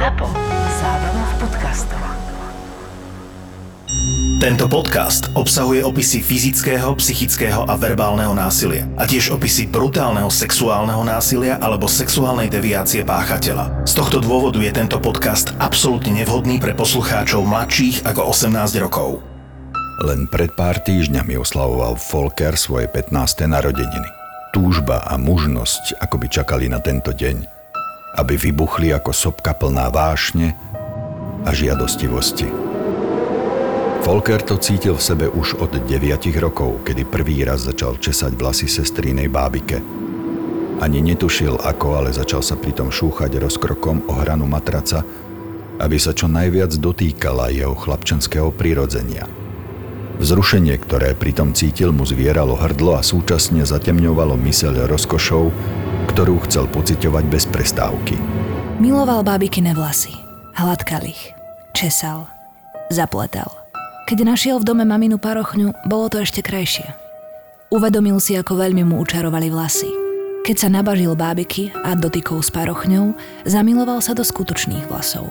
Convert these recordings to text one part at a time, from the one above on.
ZAPO. Zábrná v podcastov. Tento podcast obsahuje opisy fyzického, psychického a verbálneho násilia a tiež opisy brutálneho sexuálneho násilia alebo sexuálnej deviácie páchateľa. Z tohto dôvodu je tento podcast absolútne nevhodný pre poslucháčov mladších ako 18 rokov. Len pred pár týždňami oslavoval Volker svoje 15. narodeniny. Túžba a mužnosť ako by čakali na tento deň, aby vybuchli ako sopka plná vášne a žiadostivosti. Volker to cítil v sebe už od 9 rokov, kedy prvý raz začal česať vlasy sestrinej bábike. Ani netušil ako, ale začal sa pritom šúchať rozkrokom o hranu matraca, aby sa čo najviac dotýkala jeho chlapčenského prirodzenia. Vzrušenie, ktoré pritom cítil, mu zvieralo hrdlo a súčasne zatemňovalo myseľ rozkošou, ktorú chcel pociťovať bez prestávky. Miloval bábikine vlasy. Hladkal ich. Česal. Zapletal. Keď našiel v dome maminu parochňu, bolo to ešte krajšie. Uvedomil si, ako veľmi mu učarovali vlasy. Keď sa nabažil bábiky a dotykov s parochňou, zamiloval sa do skutočných vlasov.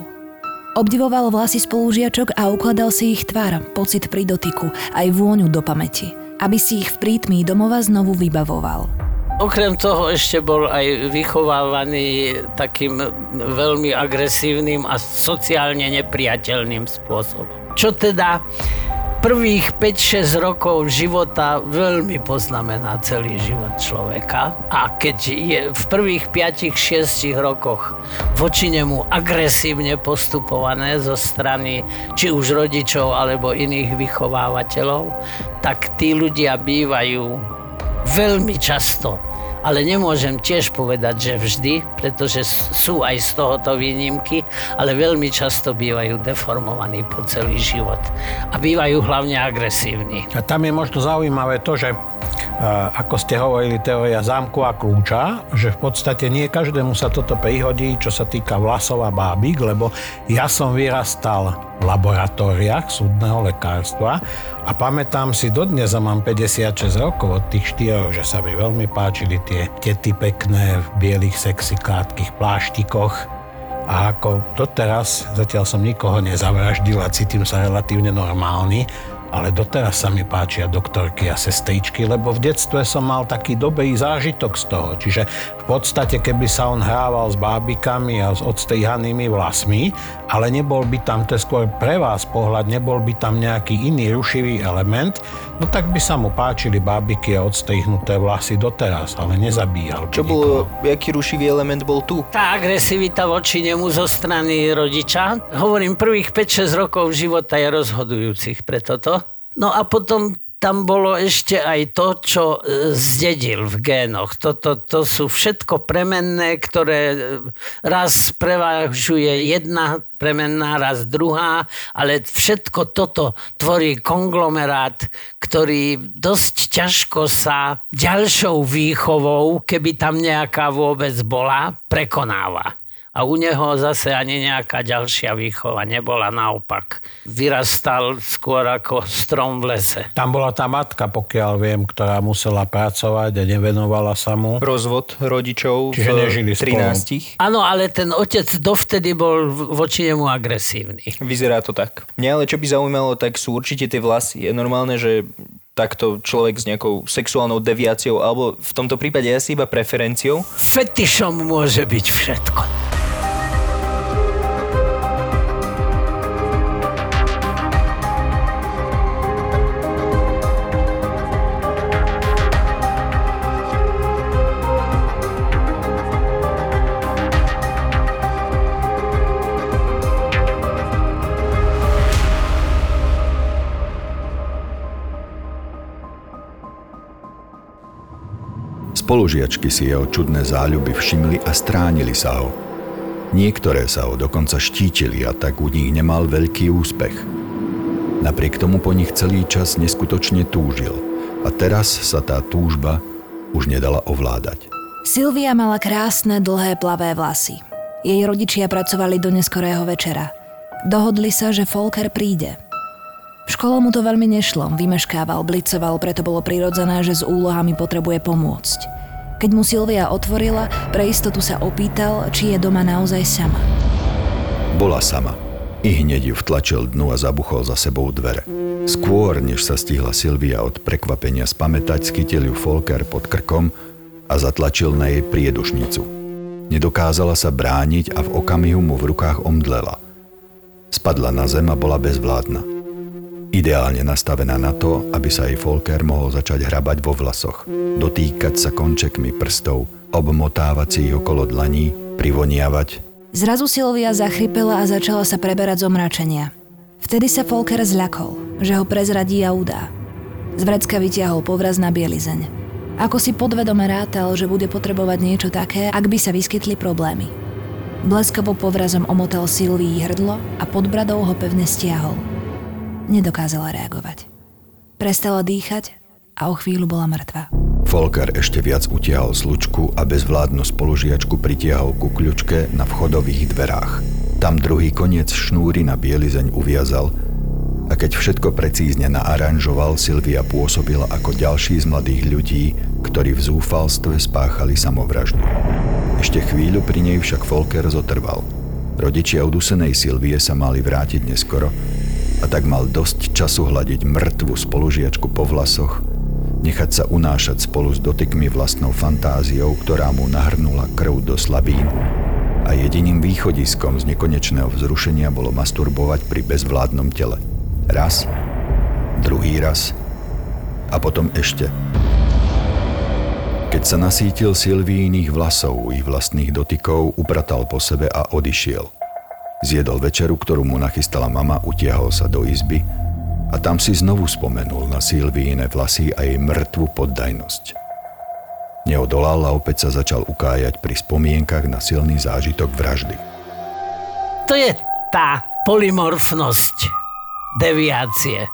Obdivoval vlasy spolužiačok a ukladal si ich tvár, pocit pri dotyku, aj vôňu do pamäti, aby si ich v prítmí domova znovu vybavoval. Okrem toho ešte bol aj vychovávaný takým veľmi agresívnym a sociálne nepriateľným spôsobom. Čo teda prvých 5-6 rokov života veľmi poznamená celý život človeka. A keď je v prvých 5-6 rokoch voči nemu agresívne postupované zo strany či už rodičov alebo iných vychovávateľov, tak tí ľudia bývajú veľmi často ale nemôžem tiež povedať, že vždy, pretože sú aj z tohoto výnimky, ale veľmi často bývajú deformovaní po celý život a bývajú hlavne agresívni. A tam je možno zaujímavé to, že ako ste hovorili, teória zámku a kľúča, že v podstate nie každému sa toto prihodí, čo sa týka vlasov a bábik, lebo ja som vyrastal v laboratóriách súdneho lekárstva a pamätám si dodnes, a mám 56 rokov od tých štyrov, že sa mi veľmi páčili tie tety pekné v bielých sexy krátkých pláštikoch, a ako doteraz, zatiaľ som nikoho nezavraždil a cítim sa relatívne normálny, ale doteraz sa mi páčia doktorky a sestričky, lebo v detstve som mal taký dobrý zážitok z toho. Čiže v podstate, keby sa on hrával s bábikami a s odstrihanými vlasmi, ale nebol by tam, to je skôr pre vás pohľad, nebol by tam nejaký iný rušivý element, no tak by sa mu páčili bábiky a odstrihnuté vlasy doteraz, ale nezabíjal. Čo bolo, aký rušivý element bol tu? Tá agresivita voči nemu zo strany rodiča, hovorím, prvých 5-6 rokov života je rozhodujúcich pre toto No a potom tam bolo ešte aj to, čo e, zdedil v génoch. Toto to sú všetko premenné, ktoré e, raz prevážuje jedna premenná, raz druhá, ale všetko toto tvorí konglomerát, ktorý dosť ťažko sa ďalšou výchovou, keby tam nejaká vôbec bola, prekonáva a u neho zase ani nejaká ďalšia výchova nebola, naopak. Vyrastal skôr ako strom v lese. Tam bola tá matka, pokiaľ viem, ktorá musela pracovať a nevenovala sa mu. Rozvod rodičov Čiže nežili 13. Áno, ale ten otec dovtedy bol voči nemu agresívny. Vyzerá to tak. Mňa ale čo by zaujímalo, tak sú určite tie vlasy. Je normálne, že takto človek s nejakou sexuálnou deviáciou alebo v tomto prípade asi iba preferenciou? Fetišom môže byť všetko. Spolužiačky si jeho čudné záľuby všimli a stránili sa ho. Niektoré sa ho dokonca štítili a tak u nich nemal veľký úspech. Napriek tomu po nich celý čas neskutočne túžil a teraz sa tá túžba už nedala ovládať. Silvia mala krásne dlhé plavé vlasy. Jej rodičia pracovali do neskorého večera. Dohodli sa, že Folker príde. V škole mu to veľmi nešlo, vymeškával, blicoval, preto bolo prirodzené, že s úlohami potrebuje pomôcť. Keď mu Silvia otvorila, pre istotu sa opýtal, či je doma naozaj sama. Bola sama. I hneď ju vtlačil dnu a zabuchol za sebou dvere. Skôr, než sa stihla Silvia od prekvapenia spamätať, skytil ju Folker pod krkom a zatlačil na jej priedušnicu. Nedokázala sa brániť a v okamihu mu v rukách omdlela. Spadla na zem a bola bezvládna. Ideálne nastavená na to, aby sa jej Folker mohol začať hrabať vo vlasoch, dotýkať sa končekmi prstov, obmotávať si ich okolo dlaní, privoniavať Zrazu Silvia zachrypela a začala sa preberať z omračenia. Vtedy sa Folker zľakol, že ho prezradí a udá. Z vrecka vytiahol povraz na bielizeň. Ako si podvedome rátal, že bude potrebovať niečo také, ak by sa vyskytli problémy. Bleskovo povrazom omotal Silvii hrdlo a pod bradou ho pevne stiahol. Nedokázala reagovať. Prestala dýchať a o chvíľu bola mŕtva. Volker ešte viac utiahol slučku a bezvládnu spolužiačku pritiahol ku kľučke na vchodových dverách. Tam druhý koniec šnúry na bielizeň uviazal a keď všetko precízne naaranžoval, Silvia pôsobila ako ďalší z mladých ľudí, ktorí v zúfalstve spáchali samovraždu. Ešte chvíľu pri nej však Volker zotrval. Rodičia udusenej Silvie sa mali vrátiť neskoro a tak mal dosť času hľadiť mŕtvu spolužiačku po vlasoch nechať sa unášať spolu s dotykmi vlastnou fantáziou, ktorá mu nahrnula krv do slabín a jediným východiskom z nekonečného vzrušenia bolo masturbovať pri bezvládnom tele. Raz, druhý raz a potom ešte. Keď sa nasítil Silvíných vlasov, ich vlastných dotykov, upratal po sebe a odišiel. Zjedol večeru, ktorú mu nachystala mama, utiahol sa do izby a tam si znovu spomenul na Silvíne vlasy a jej mŕtvu poddajnosť. Neodolal a opäť sa začal ukájať pri spomienkach na silný zážitok vraždy. To je tá polymorfnosť deviácie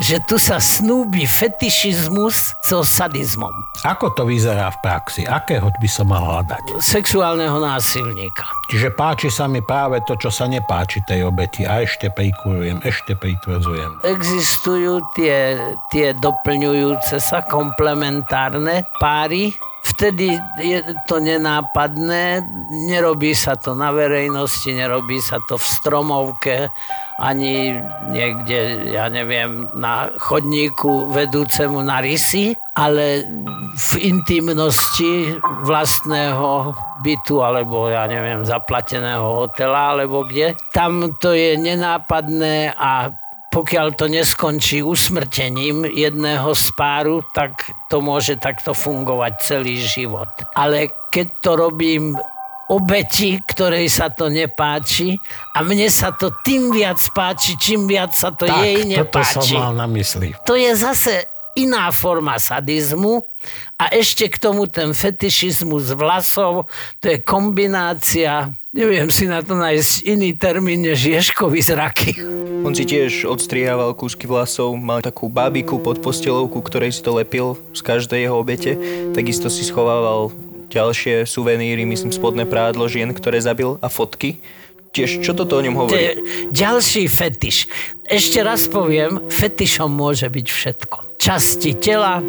že tu sa snúbi fetišizmus so sadizmom. Ako to vyzerá v praxi? Akého by som mal hľadať? Sexuálneho násilníka. Čiže páči sa mi práve to, čo sa nepáči tej obeti a ešte prikurujem, ešte pritvrdzujem. Existujú tie, tie doplňujúce sa komplementárne páry, vtedy je to nenápadné, nerobí sa to na verejnosti, nerobí sa to v stromovke, ani niekde, ja neviem, na chodníku vedúcemu na rysy, ale v intimnosti vlastného bytu alebo ja neviem, zaplateného hotela alebo kde. Tam to je nenápadné a pokiaľ to neskončí usmrtením jedného z páru, tak to môže takto fungovať celý život. Ale keď to robím obeti, ktorej sa to nepáči a mne sa to tým viac páči, čím viac sa to tak, jej nepáči. toto som mal na mysli. To je zase iná forma sadizmu a ešte k tomu ten fetišizmus vlasov, to je kombinácia, neviem si na to nájsť iný termín než Ješkovi zraky. On si tiež odstrihával kúsky vlasov, mal takú bábiku pod postelovku, ktorej si to lepil z každej jeho obete. Takisto si schovával ďalšie suveníry, myslím spodné prádlo žien, ktoré zabil a fotky. Tiež, čo toto o ňom hovorí? Ďalší fetiš. Ešte raz poviem, fetišom môže byť všetko. Časti tela,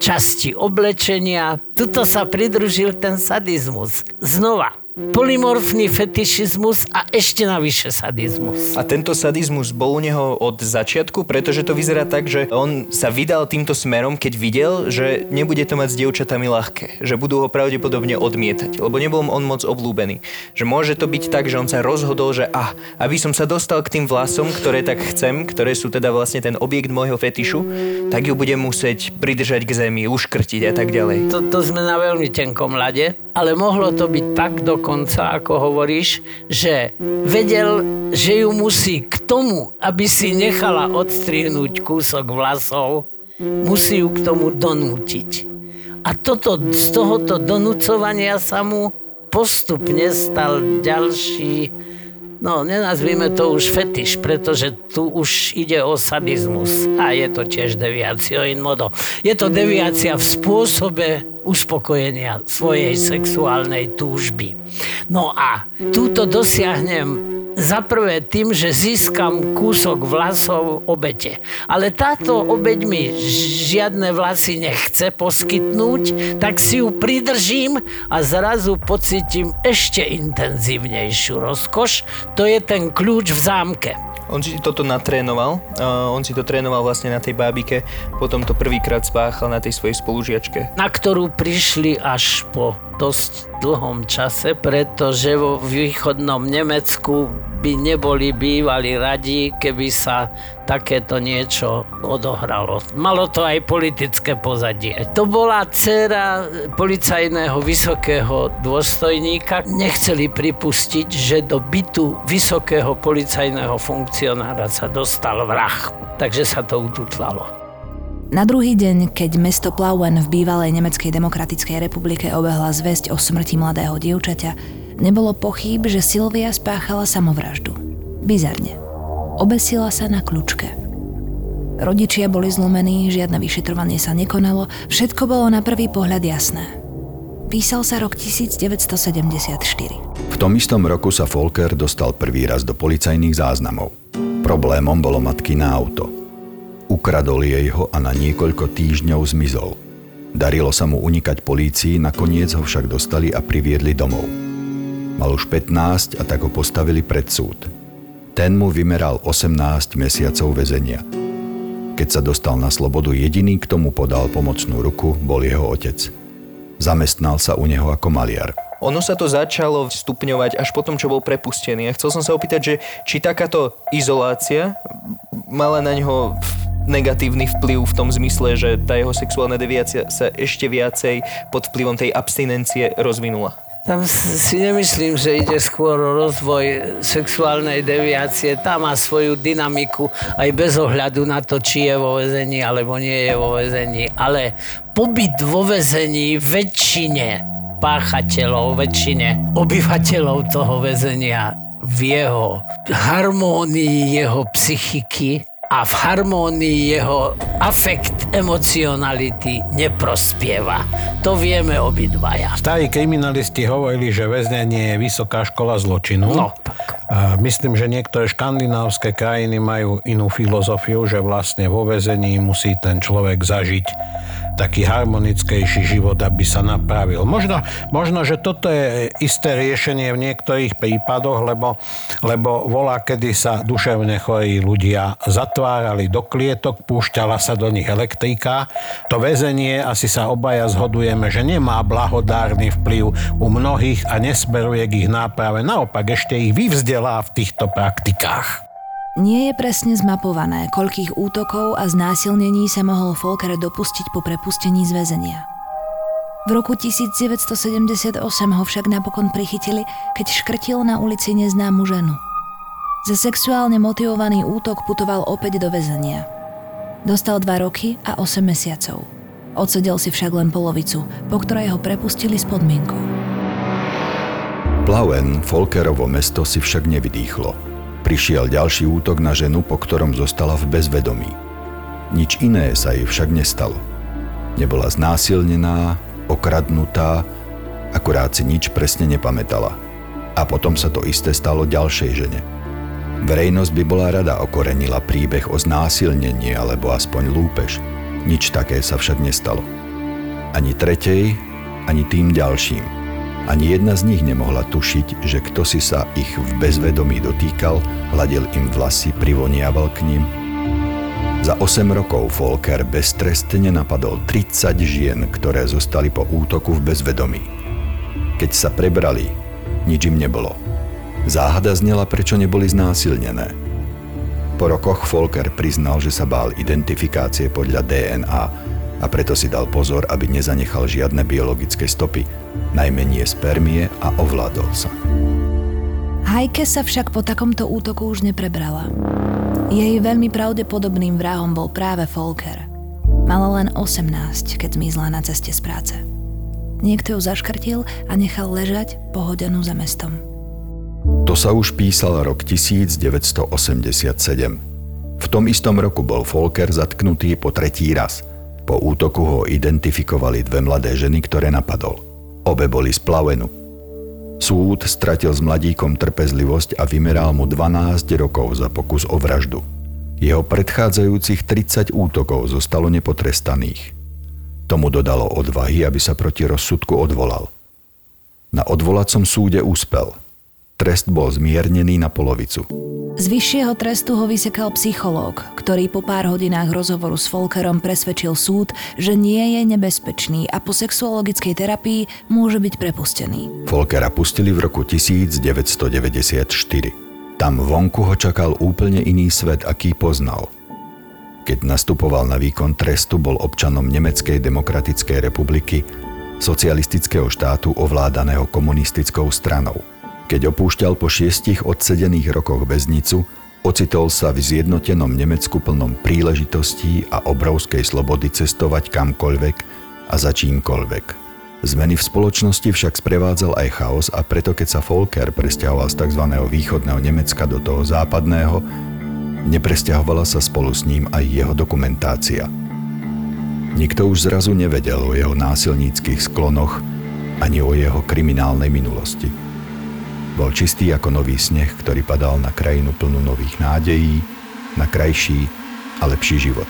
časti oblečenia. Tuto sa pridružil ten sadizmus. Znova, polymorfný fetišizmus a ešte navyše sadizmus. A tento sadizmus bol u neho od začiatku, pretože to vyzerá tak, že on sa vydal týmto smerom, keď videl, že nebude to mať s dievčatami ľahké, že budú ho pravdepodobne odmietať, lebo nebol on moc oblúbený. Že môže to byť tak, že on sa rozhodol, že ah, aby som sa dostal k tým vlasom, ktoré tak chcem, ktoré sú teda vlastne ten objekt môjho fetišu, tak ju budem musieť pridržať k zemi, uškrtiť a tak ďalej. To, to sme na veľmi tenkom lade, ale mohlo to byť tak dokonca, ako hovoríš, že vedel, že ju musí k tomu, aby si nechala odstrihnúť kúsok vlasov, musí ju k tomu donútiť. A toto, z tohoto donúcovania sa mu postupne stal ďalší No, nenazvíme to už fetiš, pretože tu už ide o sadizmus a je to tiež deviácia in modo. Je to deviácia v spôsobe uspokojenia svojej sexuálnej túžby. No a túto dosiahnem za prvé tým, že získam kúsok vlasov obete. Ale táto obeď mi žiadne vlasy nechce poskytnúť, tak si ju pridržím a zrazu pocítim ešte intenzívnejšiu rozkoš. To je ten kľúč v zámke. On si toto natrénoval, uh, on si to trénoval vlastne na tej bábike, potom to prvýkrát spáchal na tej svojej spolužiačke. Na ktorú prišli až po dosť dlhom čase, pretože vo východnom Nemecku by neboli bývali radi, keby sa takéto niečo odohralo. Malo to aj politické pozadie. To bola dcera policajného vysokého dôstojníka. Nechceli pripustiť, že do bytu vysokého policajného funkcionára sa dostal vrah. Takže sa to ututlalo. Na druhý deň, keď mesto Plauen v bývalej Nemeckej demokratickej republike obehla zväzť o smrti mladého dievčaťa, nebolo pochýb, že Silvia spáchala samovraždu. Bizarne. Obesila sa na kľúčke. Rodičia boli zlomení, žiadne vyšetrovanie sa nekonalo, všetko bolo na prvý pohľad jasné. Písal sa rok 1974. V tom istom roku sa Volker dostal prvý raz do policajných záznamov. Problémom bolo matkina auto – Ukradol jej ho a na niekoľko týždňov zmizol. Darilo sa mu unikať polícii, nakoniec ho však dostali a priviedli domov. Mal už 15 a tak ho postavili pred súd. Ten mu vymeral 18 mesiacov väzenia. Keď sa dostal na slobodu, jediný, k tomu podal pomocnú ruku, bol jeho otec. Zamestnal sa u neho ako maliar. Ono sa to začalo stupňovať až potom, čo bol prepustený. A chcel som sa opýtať, že či takáto izolácia mala na ňo negatívny vplyv v tom zmysle, že tá jeho sexuálna deviácia sa ešte viacej pod vplyvom tej abstinencie rozvinula. Tam si nemyslím, že ide skôr o rozvoj sexuálnej deviácie. Tá má svoju dynamiku aj bez ohľadu na to, či je vo vezení alebo nie je vo vezení. Ale pobyt vo vezení väčšine páchateľov, väčšine obyvateľov toho väzenia v jeho harmónii jeho psychiky a v harmónii jeho afekt emocionality neprospieva. To vieme obidvaja. Starí kriminalisti hovorili, že väznenie je vysoká škola zločinu. No, Myslím, že niektoré škandinávské krajiny majú inú filozofiu, že vlastne vo väzení musí ten človek zažiť taký harmonickejší život, aby sa napravil. Možno, možno, že toto je isté riešenie v niektorých prípadoch, lebo, lebo volá, kedy sa duševne chorí ľudia zatvárali do klietok, púšťala sa do nich elektrika. To väzenie, asi sa obaja zhodujeme, že nemá blahodárny vplyv u mnohých a nesmeruje k ich náprave. Naopak ešte ich vyvzdelá v týchto praktikách. Nie je presne zmapované, koľkých útokov a znásilnení sa mohol Volker dopustiť po prepustení z väzenia. V roku 1978 ho však napokon prichytili, keď škrtil na ulici neznámu ženu. Za sexuálne motivovaný útok putoval opäť do väzenia. Dostal 2 roky a 8 mesiacov. Odsedel si však len polovicu, po ktorej ho prepustili s podmienkou. Plauen, Folkerovo mesto si však nevydýchlo. Prišiel ďalší útok na ženu, po ktorom zostala v bezvedomí. Nič iné sa jej však nestalo. Nebola znásilnená, okradnutá, akurát si nič presne nepamätala. A potom sa to isté stalo ďalšej žene. Verejnosť by bola rada okorenila príbeh o znásilnenie alebo aspoň lúpež. Nič také sa však nestalo. Ani tretej, ani tým ďalším – ani jedna z nich nemohla tušiť, že kto si sa ich v bezvedomí dotýkal, hladil im vlasy, privoniaval k ním. Za 8 rokov Volker beztrestne napadol 30 žien, ktoré zostali po útoku v bezvedomí. Keď sa prebrali, nič im nebolo. Záhada znela, prečo neboli znásilnené. Po rokoch Volker priznal, že sa bál identifikácie podľa DNA, a preto si dal pozor, aby nezanechal žiadne biologické stopy, najmenej spermie a ovládol sa. Hajke sa však po takomto útoku už neprebrala. Jej veľmi pravdepodobným vrahom bol práve Volker. Mala len 18, keď zmizla na ceste z práce. Niekto ju zaškrtil a nechal ležať pohodenú za mestom. To sa už písal rok 1987. V tom istom roku bol Volker zatknutý po tretí raz – po útoku ho identifikovali dve mladé ženy, ktoré napadol. Obe boli z Plavenu. Súd stratil s mladíkom trpezlivosť a vymeral mu 12 rokov za pokus o vraždu. Jeho predchádzajúcich 30 útokov zostalo nepotrestaných. Tomu dodalo odvahy, aby sa proti rozsudku odvolal. Na odvolacom súde úspel. Trest bol zmiernený na polovicu. Z vyššieho trestu ho vysekal psychológ, ktorý po pár hodinách rozhovoru s Folkerom presvedčil súd, že nie je nebezpečný a po sexuologickej terapii môže byť prepustený. Folkera pustili v roku 1994. Tam vonku ho čakal úplne iný svet, aký poznal. Keď nastupoval na výkon trestu, bol občanom Nemeckej demokratickej republiky, socialistického štátu ovládaného komunistickou stranou. Keď opúšťal po šiestich odsedených rokoch väznicu, ocitol sa v zjednotenom Nemecku plnom príležitostí a obrovskej slobody cestovať kamkoľvek a za čímkoľvek. Zmeny v spoločnosti však sprevádzal aj chaos a preto keď sa Volker presťahoval z tzv. východného Nemecka do toho západného, nepresťahovala sa spolu s ním aj jeho dokumentácia. Nikto už zrazu nevedel o jeho násilníckých sklonoch ani o jeho kriminálnej minulosti. Bol čistý ako nový sneh, ktorý padal na krajinu plnú nových nádejí, na krajší a lepší život.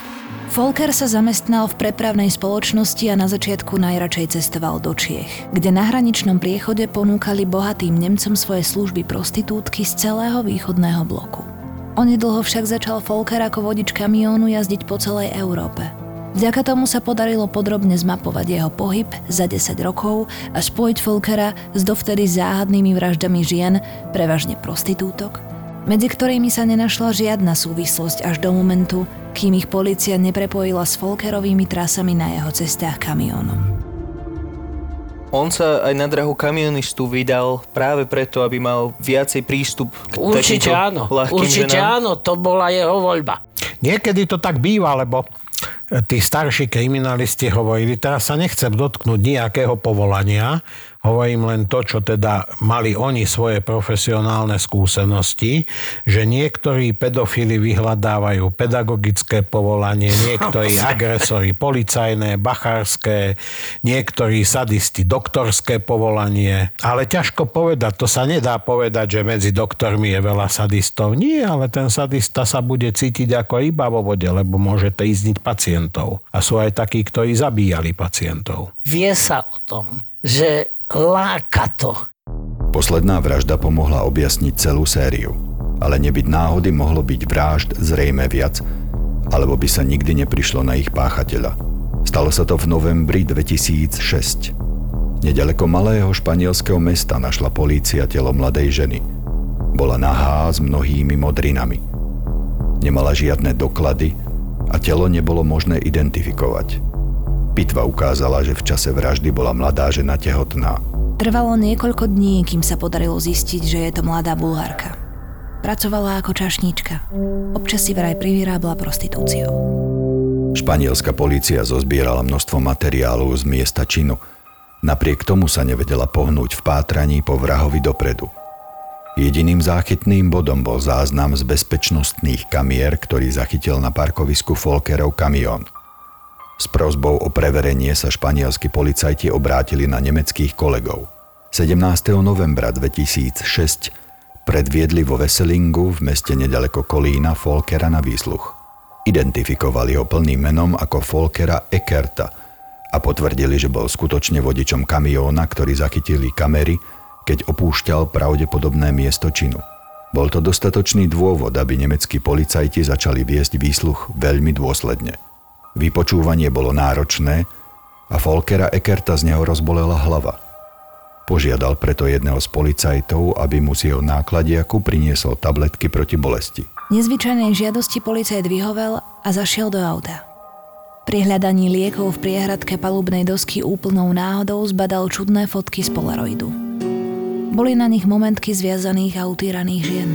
Volker sa zamestnal v prepravnej spoločnosti a na začiatku najradšej cestoval do Čiech, kde na hraničnom priechode ponúkali bohatým Nemcom svoje služby prostitútky z celého východného bloku. Onedlho však začal Volker ako vodič kamiónu jazdiť po celej Európe – Vďaka tomu sa podarilo podrobne zmapovať jeho pohyb za 10 rokov a spojiť Folkera s dovtedy záhadnými vraždami žien, prevažne prostitútok, medzi ktorými sa nenašla žiadna súvislosť až do momentu, kým ich policia neprepojila s Folkerovými trasami na jeho cestách kamiónom. On sa aj na drahu kamionistu vydal práve preto, aby mal viacej prístup k Určite áno, určite ženám. áno, to bola jeho voľba. Niekedy to tak býva, lebo tí starší kriminalisti hovorili, teraz sa nechcem dotknúť nejakého povolania, Hovorím len to, čo teda mali oni svoje profesionálne skúsenosti, že niektorí pedofili vyhľadávajú pedagogické povolanie, niektorí agresori policajné, bachárske, niektorí sadisti doktorské povolanie. Ale ťažko povedať, to sa nedá povedať, že medzi doktormi je veľa sadistov. Nie, ale ten sadista sa bude cítiť ako iba vo vode, lebo môže izniť pacientov. A sú aj takí, ktorí zabíjali pacientov. Vie sa o tom, že láka to. Posledná vražda pomohla objasniť celú sériu. Ale nebyť náhody mohlo byť vražd zrejme viac, alebo by sa nikdy neprišlo na ich páchateľa. Stalo sa to v novembri 2006. Nedaleko malého španielského mesta našla polícia telo mladej ženy. Bola nahá s mnohými modrinami. Nemala žiadne doklady a telo nebolo možné identifikovať. Pitva ukázala, že v čase vraždy bola mladá žena tehotná. Trvalo niekoľko dní, kým sa podarilo zistiť, že je to mladá bulhárka. Pracovala ako čašníčka. Občas si vraj privyrábla prostitúciou. Španielská polícia zozbierala množstvo materiálu z miesta činu. Napriek tomu sa nevedela pohnúť v pátraní po vrahovi dopredu. Jediným záchytným bodom bol záznam z bezpečnostných kamier, ktorý zachytil na parkovisku Folkerov kamión – s prozbou o preverenie sa španielskí policajti obrátili na nemeckých kolegov. 17. novembra 2006 predviedli vo Veselingu v meste nedaleko Kolína Folkera na výsluch. Identifikovali ho plným menom ako Folkera Ekerta a potvrdili, že bol skutočne vodičom kamióna, ktorý zachytili kamery, keď opúšťal pravdepodobné miesto činu. Bol to dostatočný dôvod, aby nemeckí policajti začali viesť výsluch veľmi dôsledne – Vypočúvanie bolo náročné a Folkera Ekerta z neho rozbolela hlava. Požiadal preto jedného z policajtov, aby mu z jeho nákladiaku priniesol tabletky proti bolesti. Nezvyčajnej žiadosti policajt vyhovel a zašiel do auta. Pri hľadaní liekov v priehradke palubnej dosky úplnou náhodou zbadal čudné fotky z Polaroidu. Boli na nich momentky zviazaných a utíraných žien.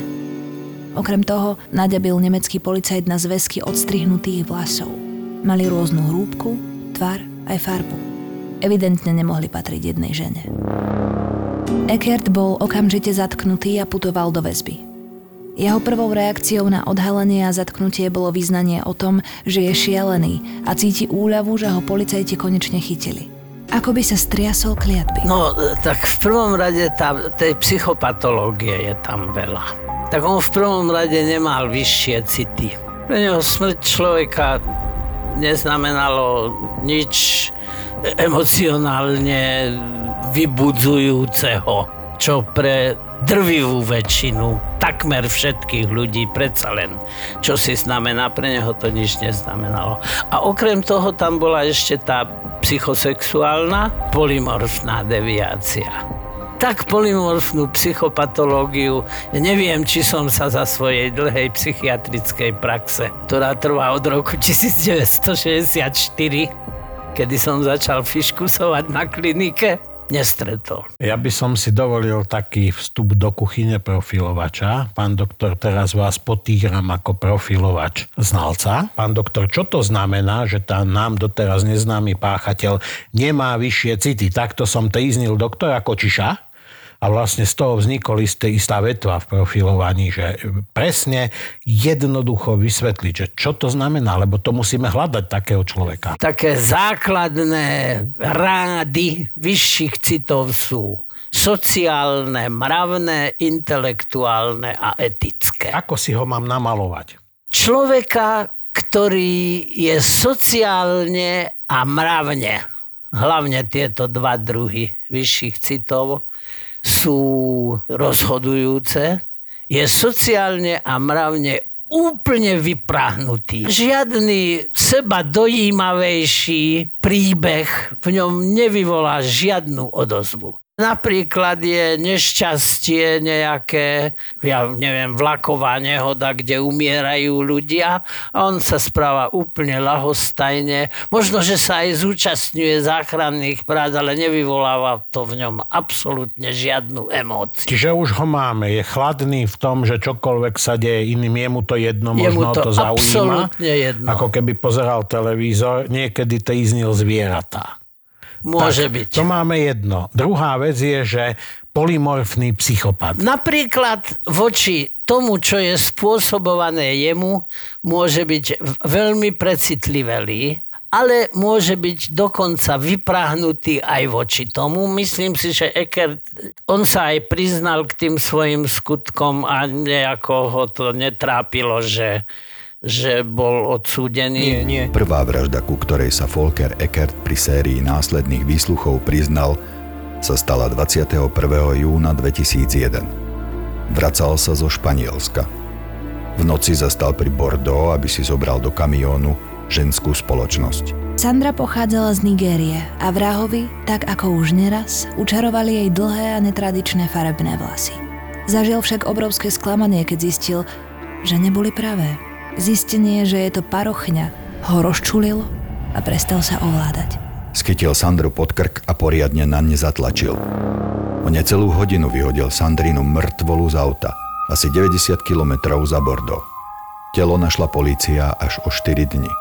Okrem toho naďabil nemecký policajt na zväzky odstrihnutých vlasov – Mali rôznu hrúbku, tvar aj farbu. Evidentne nemohli patriť jednej žene. Eckert bol okamžite zatknutý a putoval do väzby. Jeho prvou reakciou na odhalenie a zatknutie bolo vyznanie o tom, že je šialený a cíti úľavu, že ho policajti konečne chytili. ako by sa striasol kliatby. No, tak v prvom rade tá, tej psychopatológie je tam veľa. Tak on v prvom rade nemal vyššie city. Pre neho smrť človeka neznamenalo nič emocionálne vybudzujúceho, čo pre drvivú väčšinu, takmer všetkých ľudí predsa len, čo si znamená, pre neho to nič neznamenalo. A okrem toho tam bola ešte tá psychosexuálna polymorfná deviácia tak polymorfnú psychopatológiu. Neviem, či som sa za svojej dlhej psychiatrickej praxe, ktorá trvá od roku 1964, kedy som začal fiškusovať na klinike, nestretol. Ja by som si dovolil taký vstup do kuchyne profilovača. Pán doktor, teraz vás potýram ako profilovač znalca. Pán doktor, čo to znamená, že tá nám doteraz neznámy páchateľ nemá vyššie city? Takto som teiznil doktora Kočiša a vlastne z toho vznikol isté, istá vetva v profilovaní, že presne jednoducho vysvetliť, že čo to znamená, lebo to musíme hľadať takého človeka. Také základné rády vyšších citov sú sociálne, mravné, intelektuálne a etické. Ako si ho mám namalovať? Človeka, ktorý je sociálne a mravne, hlavne tieto dva druhy vyšších citov, sú rozhodujúce, je sociálne a mravne úplne vyprahnutý. Žiadny seba dojímavejší príbeh v ňom nevyvolá žiadnu odozvu. Napríklad je nešťastie nejaké, ja neviem, vlaková nehoda, kde umierajú ľudia a on sa správa úplne lahostajne. Možno, že sa aj zúčastňuje záchranných prác, ale nevyvoláva to v ňom absolútne žiadnu emóciu. Čiže už ho máme, je chladný v tom, že čokoľvek sa deje iným, jemu to jedno, Jemu možno to to zaujíma. jedno. Ako keby pozeral televízor, niekedy tejznil zvieratá. Môže tak, byť. To máme jedno. Druhá vec je, že polymorfný psychopat. Napríklad voči tomu, čo je spôsobované jemu, môže byť veľmi precitlivelý, ale môže byť dokonca vyprahnutý aj voči tomu. Myslím si, že Eckert, on sa aj priznal k tým svojim skutkom a nejako ho to netrápilo, že, že bol odsúdený. Nie, nie. Prvá vražda, ku ktorej sa Volker Eckert pri sérii následných výsluchov priznal, sa stala 21. júna 2001. Vracal sa zo Španielska. V noci zastal pri Bordeaux, aby si zobral do kamiónu ženskú spoločnosť. Sandra pochádzala z Nigérie a vrahovi, tak ako už neraz, učarovali jej dlhé a netradičné farebné vlasy. Zažil však obrovské sklamanie, keď zistil, že neboli pravé. Zistenie, že je to parochňa, ho rozčulilo a prestal sa ovládať. Schytil Sandru pod krk a poriadne na ne zatlačil. O necelú hodinu vyhodil Sandrinu mŕtvolu z auta, asi 90 kilometrov za Bordeaux. Telo našla polícia až o 4 dni.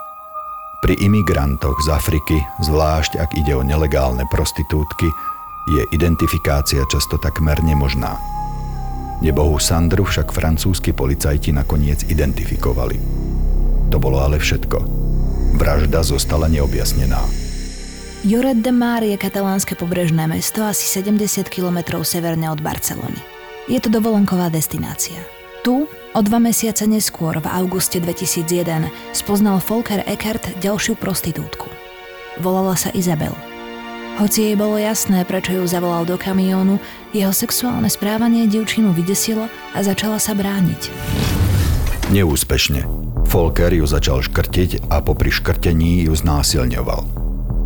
Pri imigrantoch z Afriky, zvlášť ak ide o nelegálne prostitútky, je identifikácia často takmer nemožná. Nebohu Sandru však francúzski policajti nakoniec identifikovali. To bolo ale všetko. Vražda zostala neobjasnená. Lloret de Mar je katalánske pobrežné mesto asi 70 km severne od Barcelony. Je to dovolenková destinácia. Tu o dva mesiace neskôr, v auguste 2001, spoznal Volker Eckert ďalšiu prostitútku. Volala sa Izabel. Hoci jej bolo jasné, prečo ju zavolal do kamiónu, jeho sexuálne správanie dievčinu vydesilo a začala sa brániť. Neúspešne. Volker ju začal škrtiť a popri škrtení ju znásilňoval.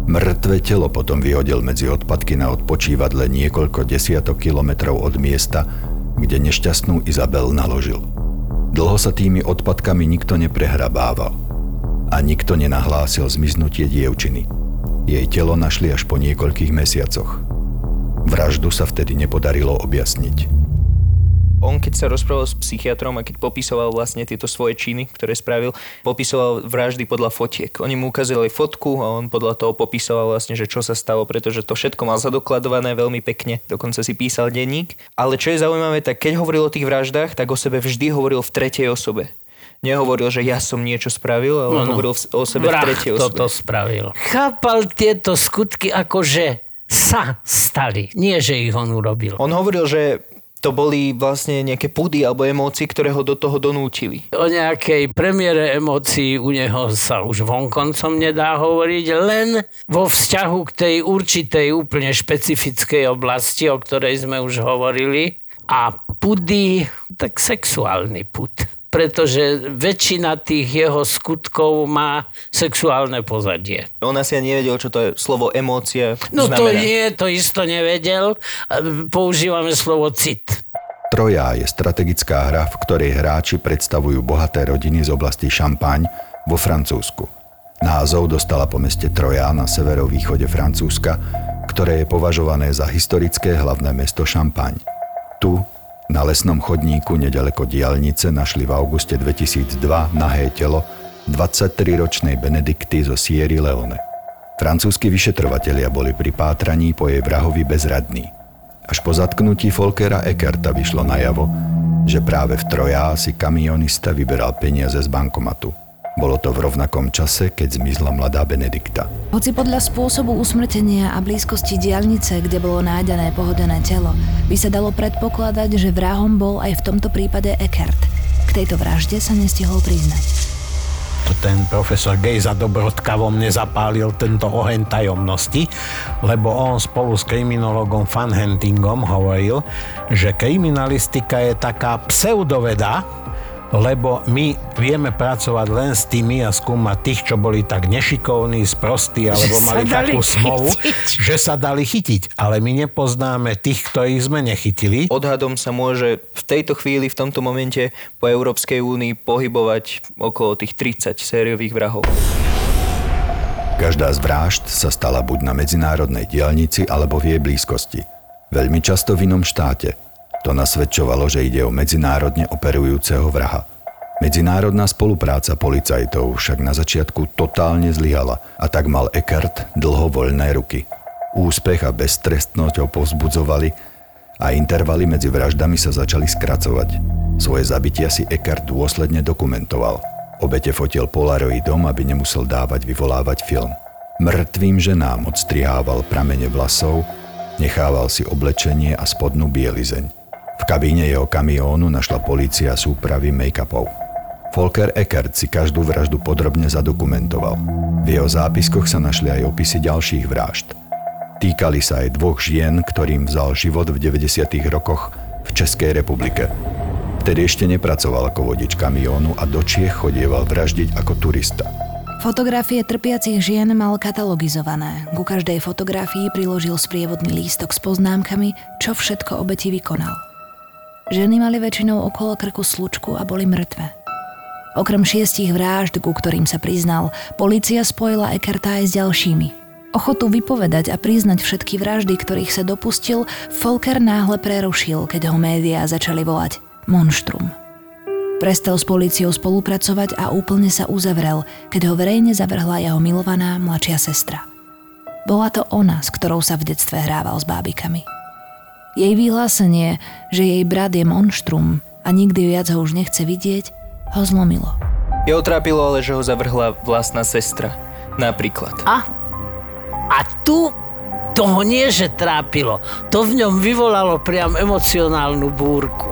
Mŕtve telo potom vyhodil medzi odpadky na odpočívadle niekoľko desiatok kilometrov od miesta, kde nešťastnú Izabel naložil. Dlho sa tými odpadkami nikto neprehrabával a nikto nenahlásil zmiznutie dievčiny. Jej telo našli až po niekoľkých mesiacoch. Vraždu sa vtedy nepodarilo objasniť. On keď sa rozprával s psychiatrom a keď popisoval vlastne tieto svoje činy, ktoré spravil, popisoval vraždy podľa fotiek. Oni mu ukázali fotku a on podľa toho popisoval vlastne, že čo sa stalo, pretože to všetko mal zadokladované veľmi pekne. Dokonca si písal denník. Ale čo je zaujímavé, tak keď hovoril o tých vraždách, tak o sebe vždy hovoril v tretej osobe nehovoril, že ja som niečo spravil, ale on No, no. hovoril v- o sebe v Vrah tretej osobe. toto spravil. Chápal tieto skutky ako, že sa stali, nie že ich on urobil. On hovoril, že to boli vlastne nejaké pudy alebo emócie, ktoré ho do toho donútili. O nejakej premiére emócií u neho sa už vonkoncom nedá hovoriť, len vo vzťahu k tej určitej úplne špecifickej oblasti, o ktorej sme už hovorili. A pudy, tak sexuálny pud. Pretože väčšina tých jeho skutkov má sexuálne pozadie. On asi ani nevedel, čo to je slovo emócia No to znamená. nie, to isto nevedel. Používame slovo cit. Troja je strategická hra, v ktorej hráči predstavujú bohaté rodiny z oblasti Šampaň vo Francúzsku. Názov dostala po meste Troja na severovýchode Francúzska, ktoré je považované za historické hlavné mesto Šampaň. Tu, na lesnom chodníku nedaleko diálnice, našli v auguste 2002 nahé telo 23-ročnej Benedikty zo Sierry Leone. Francúzski vyšetrovatelia boli pri pátraní po jej vrahovi bezradní. Až po zatknutí Folkera Eckerta vyšlo najavo, že práve v Trojá si kamionista vyberal peniaze z bankomatu. Bolo to v rovnakom čase, keď zmizla mladá Benedikta. Hoci podľa spôsobu usmrtenia a blízkosti diaľnice, kde bolo nájdené pohodené telo, by sa dalo predpokladať, že vrahom bol aj v tomto prípade Eckert. K tejto vražde sa nestihol priznať. to ten profesor Gejza Dobrodka vo mne zapálil tento oheň tajomnosti, lebo on spolu s kriminologom Van Hentingom hovoril, že kriminalistika je taká pseudoveda, lebo my vieme pracovať len s tými a skúmať tých, čo boli tak nešikovní, sprostí, alebo Že mali takú smolu, že sa dali chytiť. Ale my nepoznáme tých, ktorých sme nechytili. Odhadom sa môže v tejto chvíli, v tomto momente po Európskej únii pohybovať okolo tých 30 sériových vrahov. Každá z vražd sa stala buď na medzinárodnej diaľnici alebo v jej blízkosti. Veľmi často v inom štáte. To nasvedčovalo, že ide o medzinárodne operujúceho vraha. Medzinárodná spolupráca policajtov však na začiatku totálne zlyhala a tak mal Eckert dlho voľné ruky. Úspech a beztrestnosť ho povzbudzovali a intervaly medzi vraždami sa začali skracovať. Svoje zabitia si Eckert dôsledne dokumentoval. Obete fotil polaroidom, aby nemusel dávať vyvolávať film. Mŕtvým ženám odstrihával pramene vlasov, nechával si oblečenie a spodnú bielizeň. V kabíne jeho kamiónu našla polícia súpravy make-upov. Volker Eckert si každú vraždu podrobne zadokumentoval. V jeho zápiskoch sa našli aj opisy ďalších vražd. Týkali sa aj dvoch žien, ktorým vzal život v 90. rokoch v Českej republike. Vtedy ešte nepracoval ako vodič kamiónu a do Čiech chodieval vraždiť ako turista. Fotografie trpiacich žien mal katalogizované. Ku každej fotografii priložil sprievodný lístok s poznámkami, čo všetko obeti vykonal. Ženy mali väčšinou okolo krku slučku a boli mŕtve. Okrem šiestich vražd, ku ktorým sa priznal, polícia spojila Eckerta aj s ďalšími. Ochotu vypovedať a priznať všetky vraždy, ktorých sa dopustil, Volker náhle prerušil, keď ho médiá začali volať monštrum. Prestal s políciou spolupracovať a úplne sa uzavrel, keď ho verejne zavrhla jeho milovaná mladšia sestra. Bola to ona, s ktorou sa v detstve hrával s bábikami. Jej vyhlásenie, že jej brat je monštrum a nikdy viac ho už nechce vidieť, ho zlomilo. Jeho trápilo ale, že ho zavrhla vlastná sestra. Napríklad. A, a tu toho nie, že trápilo. To v ňom vyvolalo priam emocionálnu búrku.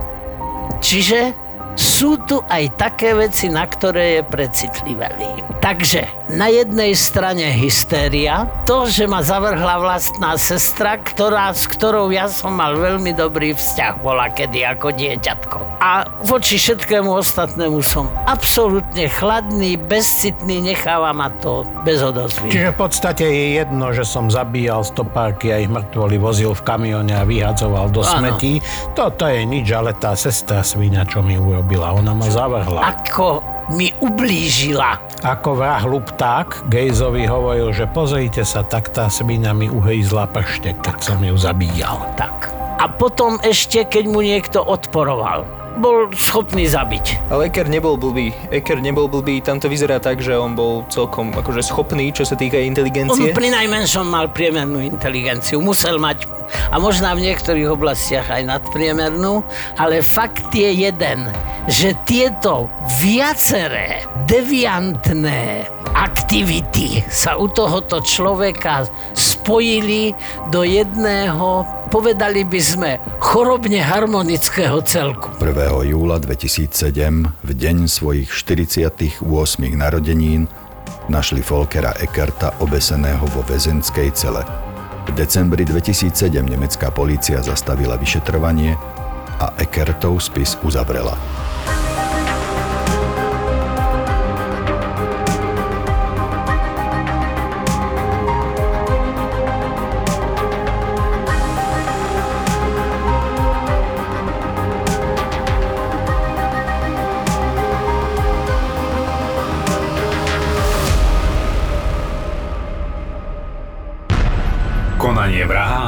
Čiže sú tu aj také veci, na ktoré je precitlivelý. Takže na jednej strane hystéria, to, že ma zavrhla vlastná sestra, ktorá, s ktorou ja som mal veľmi dobrý vzťah, bola kedy ako dieťatko. A voči všetkému ostatnému som absolútne chladný, bezcitný, necháva ma to bez odozvy. Čiže v podstate je jedno, že som zabíjal stopárky a ich mŕtvoly vozil v kamióne a vyhadzoval do Áno. smetí. Toto je nič, ale tá sestra svinia, čo mi urobila, ona ma zavrhla. Ako mi ublížila. Ako vrah Lupták Gejzovi hovoril, že pozrite sa, tak tá svinia mi uhejzla prštek, tak som ju zabíjal. Tak. A potom ešte, keď mu niekto odporoval, bol schopný zabiť. Ale Eker nebol blbý. Eker nebol blbý, tam to vyzerá tak, že on bol celkom akože schopný, čo sa týka On inteligencie. pri najmenšom mal priemernú inteligenciu. Musel mať, a možná v niektorých oblastiach aj nadpriemernú, ale fakt je jeden, že tieto viaceré deviantné aktivity sa u tohoto človeka spojili do jedného, povedali by sme, chorobne harmonického celku. 1. júla 2007, v deň svojich 48 narodenín, našli Volkera Eckerta obeseného vo väzenskej cele. V decembri 2007 nemecká polícia zastavila vyšetrovanie a Eckertov spis uzavrela.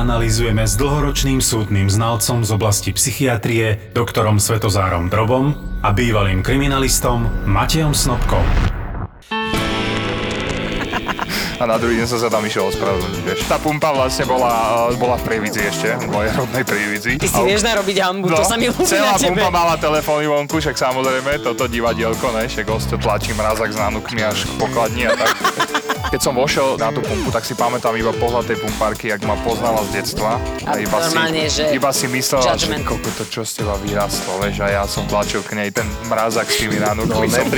Analizujeme s dlhoročným súdnym znalcom z oblasti psychiatrie, doktorom Svetozárom Drobom a bývalým kriminalistom Matejom Snobkom. a na druhý deň som sa tam išiel ospravedlniť, vieš. Tá pumpa vlastne bola, eh, bola v Prievidzi ešte, v mojej rodnej Prievidzi. Ty si vieš narobiť hambu, to sa mi ľúbi No, celá na tebe. pumpa mala telefóny vonku, však samozrejme, toto divadielko, ne, však hosto tlačí mrazak s nánukmi až k pokladni a tak. Keď som vošiel na tú pumpu, tak si pamätám iba pohľad tej pumpárky, jak ma poznala z detstva. A iba normálne, si, že iba si myslela, judgment. že koko, to čo z teba vyrastlo, vieš, a ja som tlačil k nej ten mrazak s tými nánukmi. No, som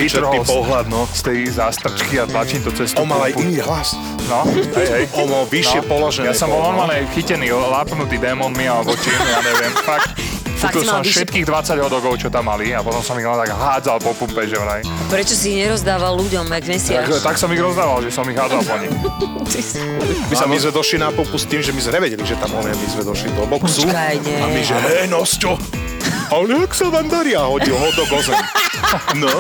pohľad, no. Z tej zástrčky a tlačím to cez tú On mal aj iný hlas. No, hej, hej. On mal vyššie položené. Ja som bol bol, no. normálne chytený, lápnutý démonmi alebo čím, ja neviem, fakt. Fakt Kúpil som všetkých 20 hodogov, čo tam mali a potom som ich len tak hádzal po pumpe, že vraj. Prečo si ich nerozdával ľuďom, jak Tak, mesiač? tak som ich rozdával, že som ich hádzal po nich. My, sa, my sme došli na pumpu s tým, že my sme nevedeli, že tam on je. My sme došli do boxu. Počkaj, nie. A my, že hej, Nosťo. A on, jak sa vám darí? A hodil ho do gozem. No.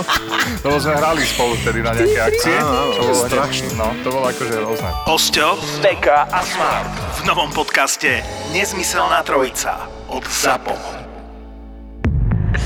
Lebo sme hrali spolu vtedy na nejaké akcie. Áno, to bolo strašné. No, to bolo akože rôzne. Osťo, Beka a Smart v novom podcaste Nezmyselná trojica od ZAPO.